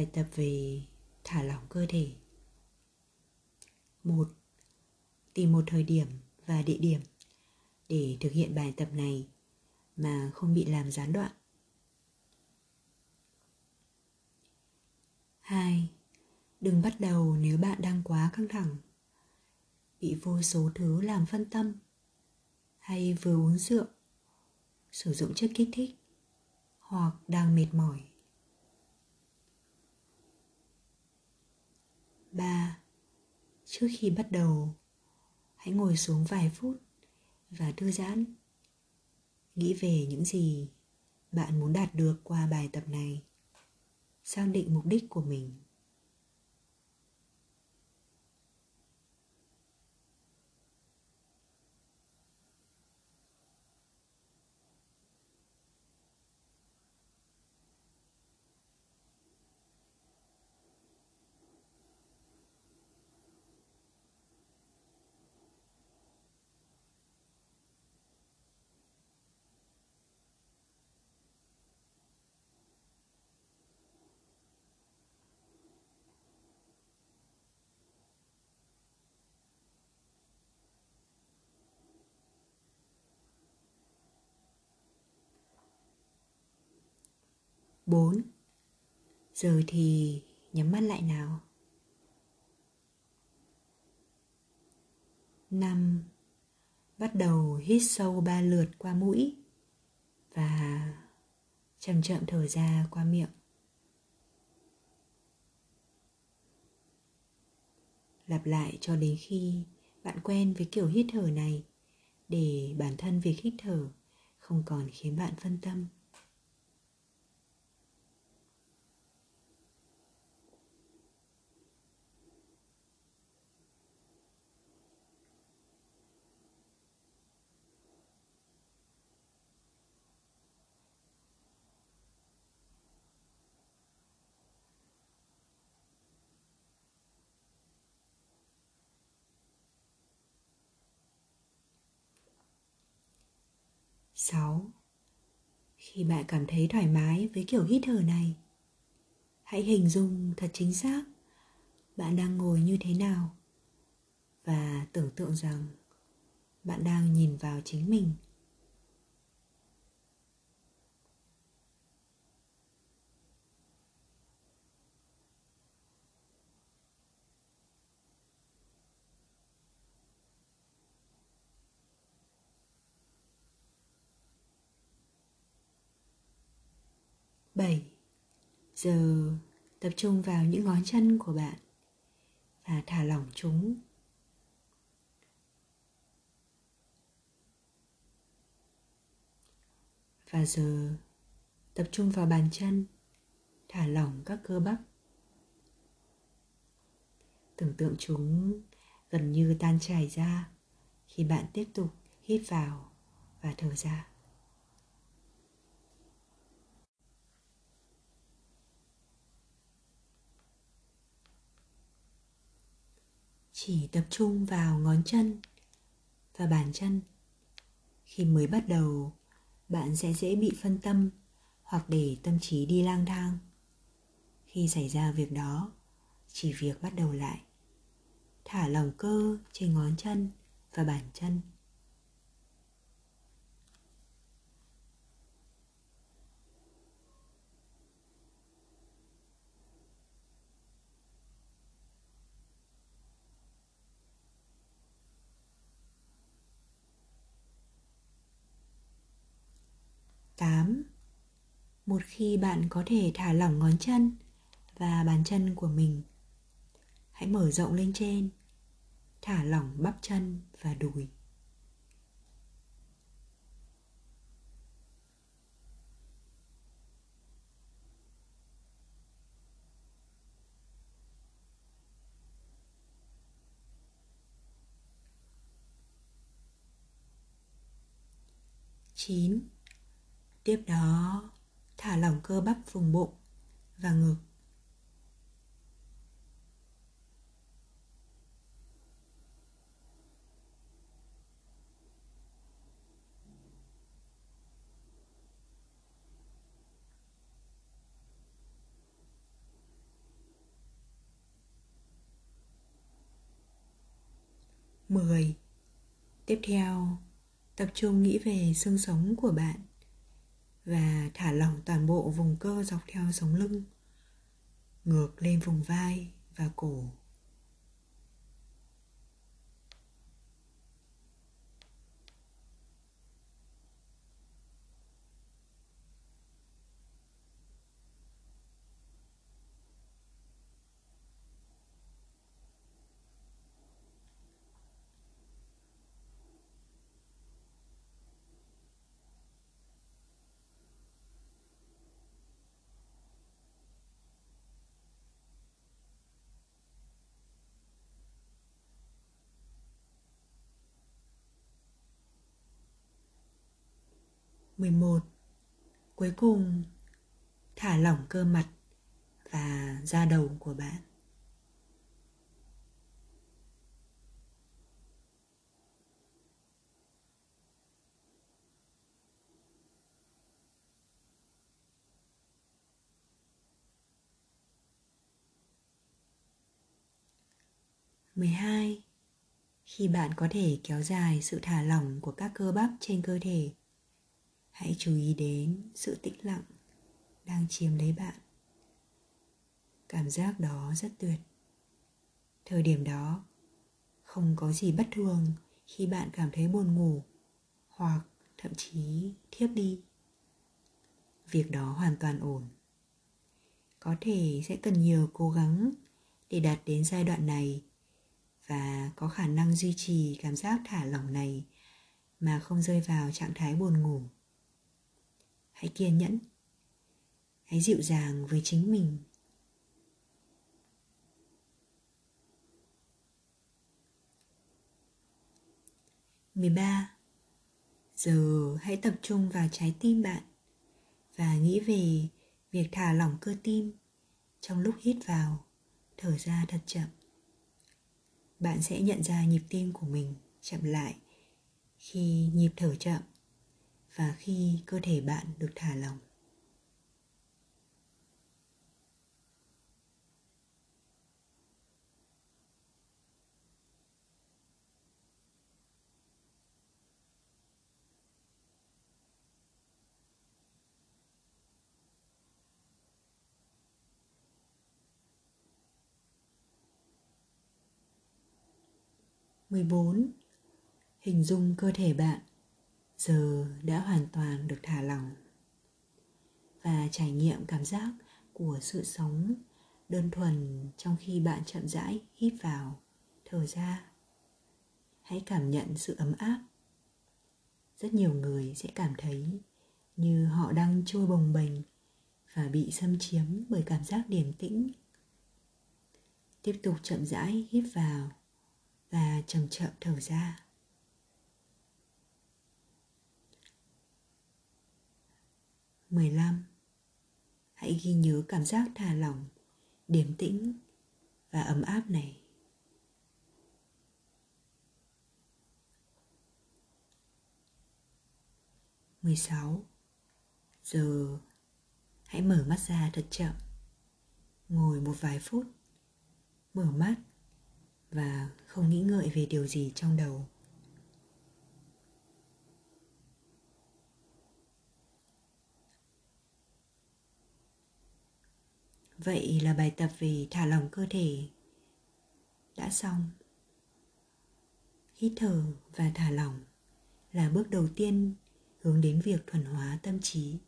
Bài tập về thả lỏng cơ thể. một Tìm một thời điểm và địa điểm để thực hiện bài tập này mà không bị làm gián đoạn. 2. Đừng bắt đầu nếu bạn đang quá căng thẳng, bị vô số thứ làm phân tâm hay vừa uống rượu, sử dụng chất kích thích hoặc đang mệt mỏi. Trước khi bắt đầu, hãy ngồi xuống vài phút và thư giãn. Nghĩ về những gì bạn muốn đạt được qua bài tập này. Xác định mục đích của mình. 4. Giờ thì nhắm mắt lại nào. 5. Bắt đầu hít sâu ba lượt qua mũi và chậm chậm thở ra qua miệng. Lặp lại cho đến khi bạn quen với kiểu hít thở này để bản thân việc hít thở không còn khiến bạn phân tâm. Sáu Khi bạn cảm thấy thoải mái với kiểu hít thở này, hãy hình dung thật chính xác bạn đang ngồi như thế nào và tưởng tượng rằng bạn đang nhìn vào chính mình. 7. Giờ tập trung vào những ngón chân của bạn và thả lỏng chúng. Và giờ tập trung vào bàn chân, thả lỏng các cơ bắp. Tưởng tượng chúng gần như tan chảy ra khi bạn tiếp tục hít vào và thở ra. Chỉ tập trung vào ngón chân và bàn chân. Khi mới bắt đầu, bạn sẽ dễ bị phân tâm hoặc để tâm trí đi lang thang. Khi xảy ra việc đó, chỉ việc bắt đầu lại. Thả lỏng cơ trên ngón chân và bàn chân. 8. Một khi bạn có thể thả lỏng ngón chân và bàn chân của mình, hãy mở rộng lên trên, thả lỏng bắp chân và đùi. chín Tiếp đó, thả lỏng cơ bắp vùng bụng và ngực. mười Tiếp theo, tập trung nghĩ về xương sống của bạn và thả lỏng toàn bộ vùng cơ dọc theo sống lưng, ngược lên vùng vai và cổ. 11. Cuối cùng, thả lỏng cơ mặt và da đầu của bạn. mười hai Khi bạn có thể kéo dài sự thả lỏng của các cơ bắp trên cơ thể hãy chú ý đến sự tĩnh lặng đang chiếm lấy bạn. Cảm giác đó rất tuyệt. Thời điểm đó, không có gì bất thường khi bạn cảm thấy buồn ngủ hoặc thậm chí thiếp đi. Việc đó hoàn toàn ổn. Có thể sẽ cần nhiều cố gắng để đạt đến giai đoạn này và có khả năng duy trì cảm giác thả lỏng này mà không rơi vào trạng thái buồn ngủ hãy kiên nhẫn. Hãy dịu dàng với chính mình. Mười ba, giờ hãy tập trung vào trái tim bạn và nghĩ về việc thả lỏng cơ tim trong lúc hít vào, thở ra thật chậm. Bạn sẽ nhận ra nhịp tim của mình chậm lại khi nhịp thở chậm và khi cơ thể bạn được thả lỏng. Mười bốn. Hình dung cơ thể bạn giờ đã hoàn toàn được thả lỏng. Và trải nghiệm cảm giác của sự sống đơn thuần trong khi bạn chậm rãi hít vào thở ra. Hãy cảm nhận sự ấm áp. Rất nhiều người sẽ cảm thấy như họ đang trôi bồng bềnh và bị xâm chiếm bởi cảm giác điềm tĩnh. Tiếp tục chậm rãi hít vào và chậm chậm thở ra. 15 Hãy ghi nhớ cảm giác thả lỏng, điềm tĩnh và ấm áp này. mười sáu. Giờ hãy mở mắt ra thật chậm. Ngồi một vài phút Mở mắt Và không nghĩ ngợi về điều gì trong đầu. Vậy là bài tập về thả lỏng cơ thể đã xong. Hít thở và thả lỏng là bước đầu tiên hướng đến việc thuần hóa tâm trí.